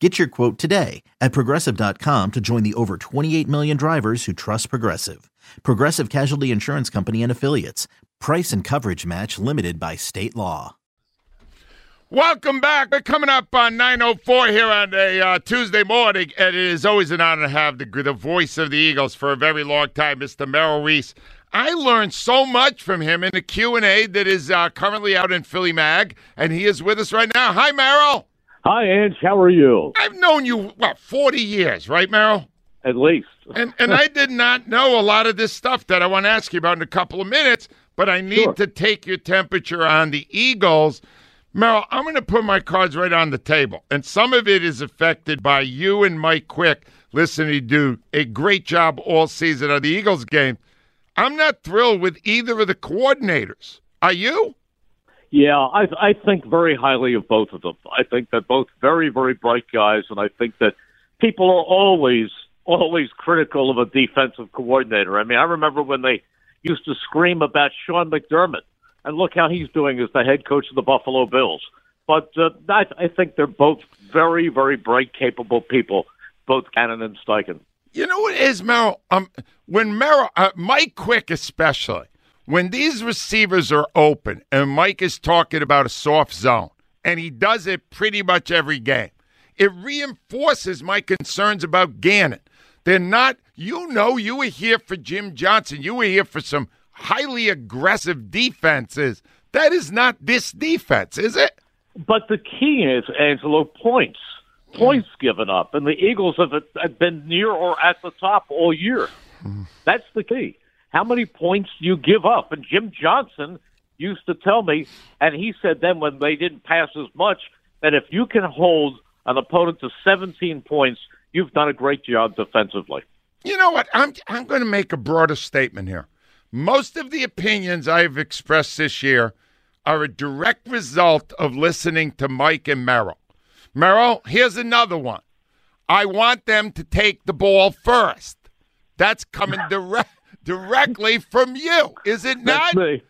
Get your quote today at progressive.com to join the over 28 million drivers who trust Progressive. Progressive Casualty Insurance Company and Affiliates. Price and coverage match limited by state law. Welcome back. We're coming up on 9.04 here on a uh, Tuesday morning, and it is always an honor to have the, the voice of the Eagles for a very long time, Mr. Merrill Reese. I learned so much from him in the Q&A that is uh, currently out in Philly Mag, and he is with us right now. Hi, Merrill. Hi, Ange. How are you? I've known you, what, 40 years, right, Merrill? At least. and, and I did not know a lot of this stuff that I want to ask you about in a couple of minutes, but I need Sure. to take your temperature on the Eagles. Merrill, I'm going to put my cards right on the table, and some of it is affected by you and Mike Quick listening to do a great job all season of the Eagles game. I'm not thrilled with either of the coordinators. Are you? Yeah, I, I think very highly of both of them. I think they're both very, very bright guys, and I think that people are always, always critical of a defensive coordinator. I mean, I remember when they used to scream about Sean McDermott, and look how he's doing as the head coach of the Buffalo Bills. But uh, I, I think they're both very, very bright, capable people, both Gannon and Steichen. You know what is, Merrill? Um, when Merrill, uh, Mike Quick especially, when these receivers are open and Mike is talking about a soft zone, and he does it pretty much every game, it reinforces my concerns about Gannon. They're not, you know, you were here for Jim Johnson. You were here for some highly aggressive defenses. That is not this defense, is it? But the key is, Angelo, points. Points hmm. given up. And the Eagles have, have been near or at the top all year. Hmm. That's the key. How many points do you give up? And Jim Johnson used to tell me, and he said then when they didn't pass as much, that if you can hold an opponent to 17 points, you've done a great job defensively. You know what? I'm I'm going to make a broader statement here. Most of the opinions I've expressed this year are a direct result of listening to Mike and Merrill. Merrill, here's another one. I want them to take the ball first. That's coming direct directly from you, is it not? That's me.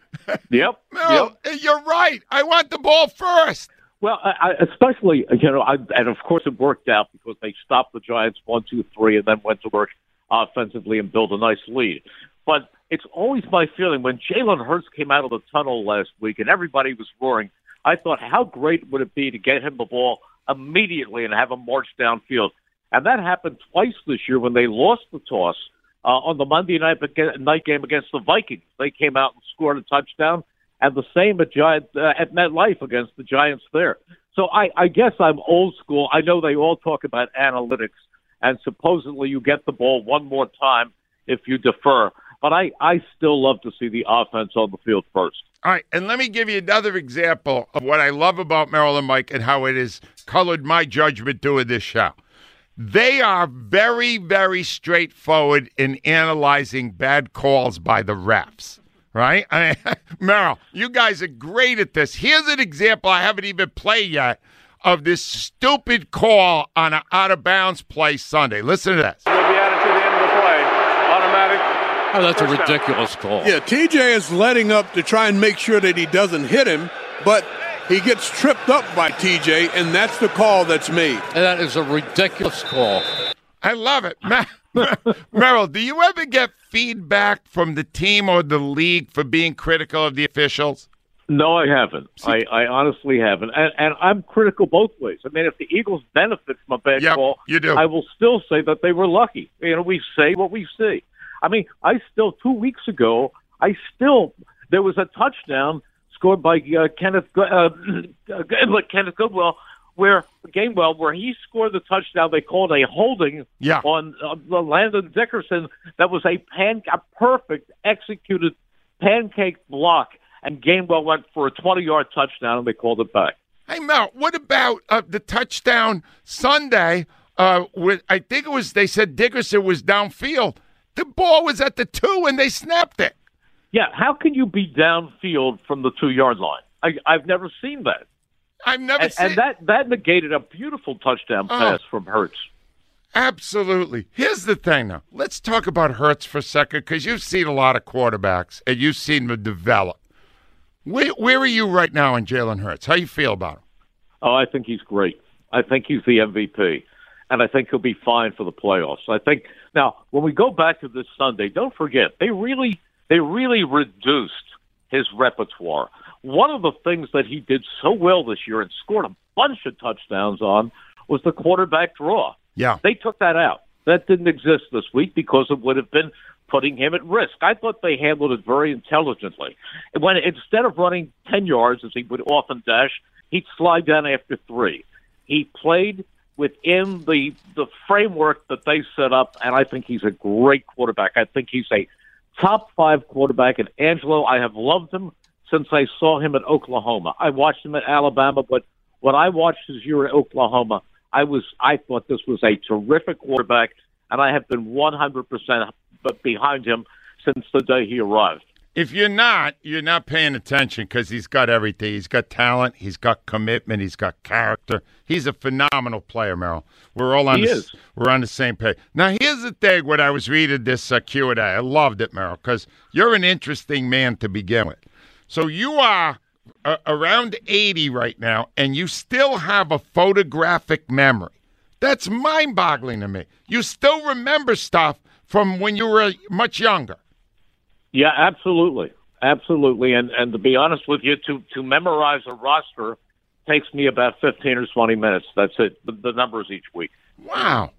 Yep. Merrill, yep. you're right. I want the ball first. Well, I, I, especially you know, I, and of course it worked out because they stopped the Giants one, two, three, and then went to work offensively and built a nice lead. But it's always my feeling when Jalen Hurts came out of the tunnel last week and everybody was roaring. I thought, how great would it be to get him the ball immediately and have him march downfield? And that happened twice this year when they lost the toss uh, on the Monday night night game against the Vikings. They came out and scored a touchdown, and the same at uh, at MetLife against the Giants there. So I, I guess I'm old school. I know they all talk about analytics, and supposedly you get the ball one more time if you defer. But I, I still love to see the offense on the field first. All right, and let me give you another example of what I love about Merrill and Mike and how it has colored my judgment doing this show. They are very, very straightforward in analyzing bad calls by the refs, right? I mean, Merrill, you guys are great at this. Here's an example I haven't even played yet of this stupid call on an out of bounds play Sunday. Listen to this. Will be added to the end of the play. Automatic Oh, that's a ridiculous call. Yeah, TJ is letting up to try and make sure that he doesn't hit him, but he gets tripped up by TJ, and that's the call that's made. And that is a ridiculous call. I love it. Merrill, do you ever get feedback from the team or the league for being critical of the officials? No, I haven't. I, I honestly haven't, and, and I'm critical both ways. I mean, if the Eagles benefit from a bad Yep, call, you do. I will still say that they were lucky. You know, we say what we see. I mean, I still two weeks ago, I still there was a touchdown scored by uh, Kenneth uh, uh, Kenneth Goodwell, where Gainwell, where he scored the touchdown. They called a holding Yeah. on uh, Landon Dickerson. That was a pan a perfect executed pancake block, and Gainwell went for a 20 yard touchdown, and they called it back. Hey, Mel, what about uh, the touchdown Sunday? Uh, with I think it was they said Dickerson was downfield. The ball was at the two, and they snapped it. Yeah, how can you be downfield from the two yard line? I, I've never seen that. I've never And, seen and that that negated a beautiful touchdown Oh. pass from Hurts. Absolutely. Here's the thing, now. Let's talk about Hurts for a second because you've seen a lot of quarterbacks and you've seen them develop. Where, where are you right now in Jalen Hurts? How you feel about him? Oh, I think he's great. I think he's the MVP, and I think he'll be fine for the playoffs. I think now when we go back to this Sunday, don't forget they really they really reduced his repertoire. One of the things that he did so well this year and scored a bunch of touchdowns on was the quarterback draw. Yeah. They took that out. That didn't exist this week because it would have been putting him at risk. I thought they handled it very intelligently. When instead of running ten yards as he would often dash, he'd slide down after three. He played within the the framework that they set up, and I think he's a great quarterback. I think he's a top five quarterback. And Angelo, I have loved him since I saw him at Oklahoma. I watched him at Alabama, but when I watched his year at Oklahoma, I was I thought this was a terrific quarterback, and I have been 100% but behind him since the day he arrived. If you're not, you're not paying attention because he's got everything. He's got talent. He's got commitment. He's got character. He's a phenomenal player, Merrill. We're all on He the, is. we're on the same page. Now, here's the thing. When I was reading this uh, Q and A, I loved it, Merrill, because you're an interesting man to begin with. So you are uh, around 80 right now, and you still have a photographic memory. That's mind-boggling to me. You still remember stuff from when you were much younger. Yeah, absolutely, absolutely. And and to be honest with you, to to memorize a roster takes me about fifteen or twenty minutes. That's it. The, the numbers each week. Wow.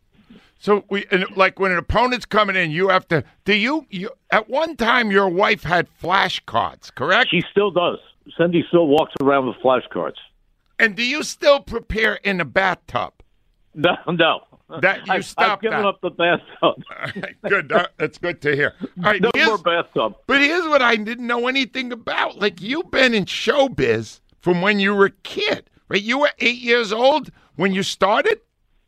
So we and like when an opponent's coming in, you have to. Do you? You at one time your wife had flashcards, correct? She still does. Cindy still walks around with flashcards. And do you still prepare in the bathtub? No, no. That you I've, stopped I've given that. up the bathtub. good. That- that's good to hear. All right, no more bathtub. But here's what I didn't know anything about. Like you've been in showbiz from when you were a kid, right? You were eight years old when you started.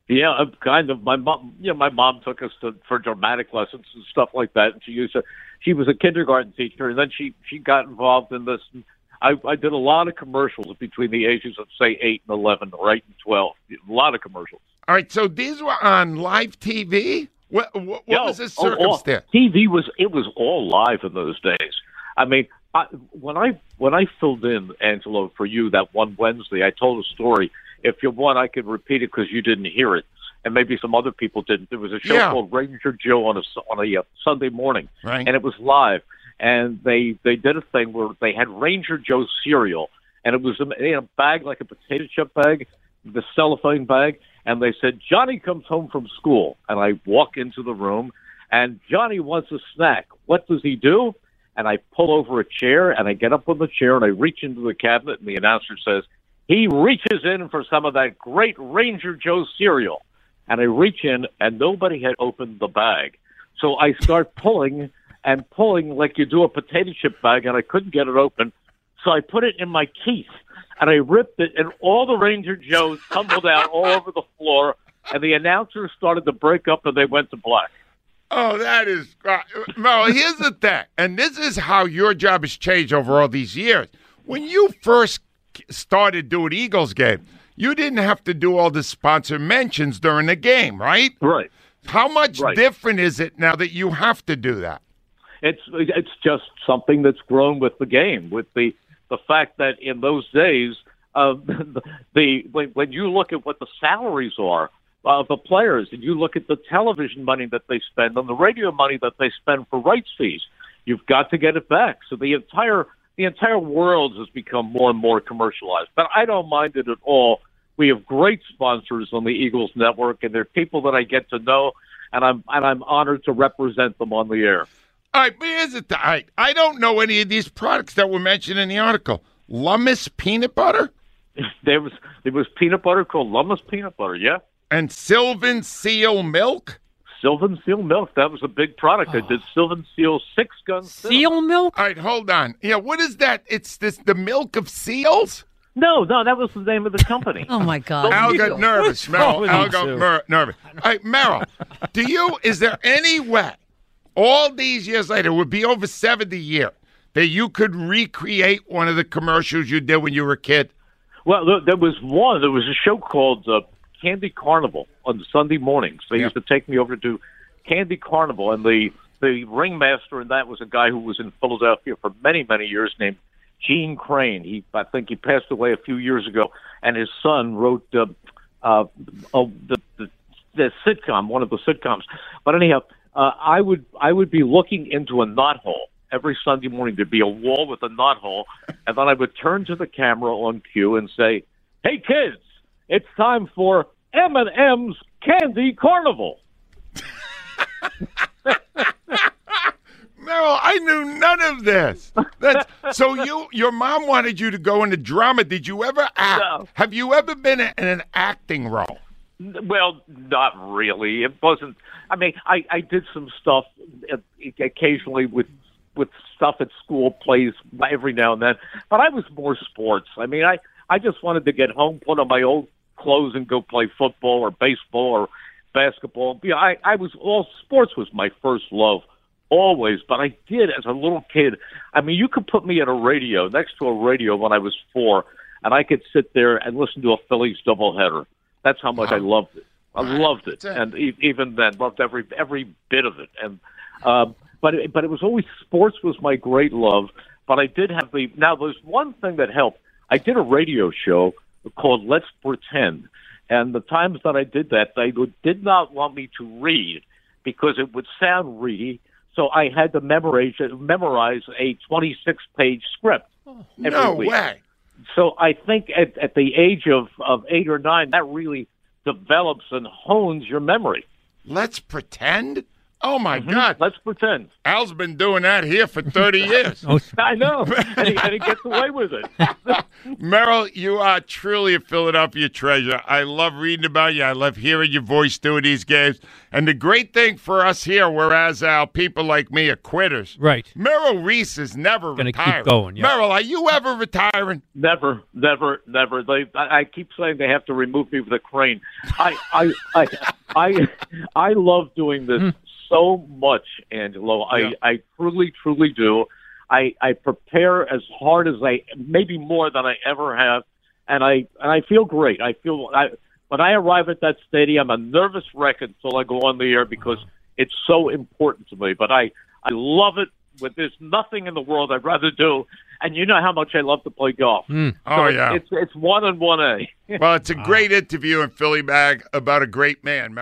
Yeah, I'm kind of. My mom, you know, my mom took us to for dramatic lessons and stuff like that. And she used to. She was a kindergarten teacher, and then she she got involved in this. And I I did a lot of commercials between the ages of say eight and eleven or eight and twelve. A lot of commercials. All right, so these were on live TV. What, what, what Yo, was the oh, oh, circumstance? TV was it was all live in those days. I mean, I, when I when I filled in Angelo for you that one Wednesday, I told a story. If you want, I could repeat it because you didn't hear it, and maybe some other people didn't. There was a show Yeah. called Ranger Joe on a on a uh, Sunday morning, Right. and it was live. And they they did a thing where they had Ranger Joe cereal, and it was in a bag like a potato chip bag, the cellophane bag. And they said Johnny comes home from school, and I walk into the room, and Johnny wants a snack. What does he do? And I pull over a chair, and I get up on the chair, and I reach into the cabinet, and the announcer says he reaches in for some of that great Ranger Joe cereal. And I reach in, and nobody had opened the bag. So I start pulling and pulling like you do a potato chip bag, and I couldn't get it open. So I put it in my teeth, and I ripped it, and all the Ranger Joes tumbled out all over the floor, and the announcers started to break up, and they went to black. Oh, that is uh, Mel. Here's the thing, and this is how your job has changed over all these years. When you first started doing Eagles game, you didn't have to do all the sponsor mentions during the game, right? Right. How much Right. different is it now that you have to do that? it's it's just something that's grown with the game, with the the fact that in those days, uh, the, the when, when you look at what the salaries are of the players, and you look at the television money that they spend and the radio money that they spend for rights fees, you've got to get it back. So the entire the entire world has become more and more commercialized. But I don't mind it at all. We have great sponsors on the Eagles network, and they're people that I get to know, and I'm and I'm honored to represent them on the air. All right, but here's the th- I, I don't know any of these products that were mentioned in the article. Lummus peanut butter There was there was peanut butter called Lummus peanut butter, yeah. and Sylvan Seal milk. Sylvan Seal milk, that was a big product. I ah. did Sylvan Seal six gun Seal milk? All right, hold on. Yeah, what is that? It's this the milk of seals. No, no, that was the name of the company. Oh my God! Al got nervous. Merrill. with Al you got mer- nervous. All right, Merrill, do you? Is there any way, all these years later, it would be over seventy years, that you could recreate one of the commercials you did when you were a kid? Well, there, there was one. There was a show called uh, Candy Carnival on Sunday mornings. They Yeah. used to take me over to Candy Carnival, and the the ringmaster in that was a guy who was in Philadelphia for many many years, named Gene Crane. He, I think, he passed away a few years ago, and his son wrote uh, uh, oh, the, the the sitcom, one of the sitcoms. But anyhow, uh, I would I would be looking into a knothole every Sunday morning. There'd be a wall with a knothole, and then I would turn to the camera on cue and say, "Hey kids, it's time for M and M's Candy Carnival." Merrill, I knew none of this. That's, so you, your mom wanted you to go into drama. Did you ever act? No. Have you ever been in an acting role? Well, not really. It wasn't. I mean, I I did some stuff uh, occasionally with with stuff at school plays every now and then, but I was more sports. I mean, I I just wanted to get home, put on my old clothes, and go play football or baseball or basketball. Yeah, I I was all sports was my first love. Always, but I did as a little kid. I mean, you could put me at a radio next to a radio when I was four, and I could sit there and listen to a Phillies doubleheader. That's how much I loved it. I loved it, and e- even then, loved every every bit of it. And um, but it, but it was always sports was my great love. But I did have the now. There's one thing that helped. I did a radio show called Let's Pretend, and the times that I did that, they would, did not want me to read because it would sound reedy. So I had to memorize memorize a 26 page script. every No week. way. So I think at, at the age of, of eight or nine, that really develops and hones your memory. Let's pretend. Oh my Mm-hmm. God, Let's pretend. Al's been doing that here for thirty years. Oh, I know, and he, and he gets away with it. Merrill, you are truly a Philadelphia treasure. I love reading about you. I love hearing your voice doing these games. And the great thing for us here, whereas our people like me are quitters, right. Merrill Reese is never Gonna keep retiring. going, yeah. Merrill, are you ever retiring? Never, never, never. They, I, I keep saying they have to remove me with a crane. I, I, I, I, I love doing this so much, Angelo. I, Yeah. I truly, truly do. I, I prepare as hard as I, maybe more than I ever have, and I, and I feel great. I feel I, when I arrive at that stadium, I'm a nervous wreck until I go on the air because it's so important to me. But I, I love it. But there's nothing in the world I'd rather do. And you know how much I love to play golf. Hmm. Oh, So yeah. It's it's one and one A. Well, it's a great interview in Philly Mag about a great man.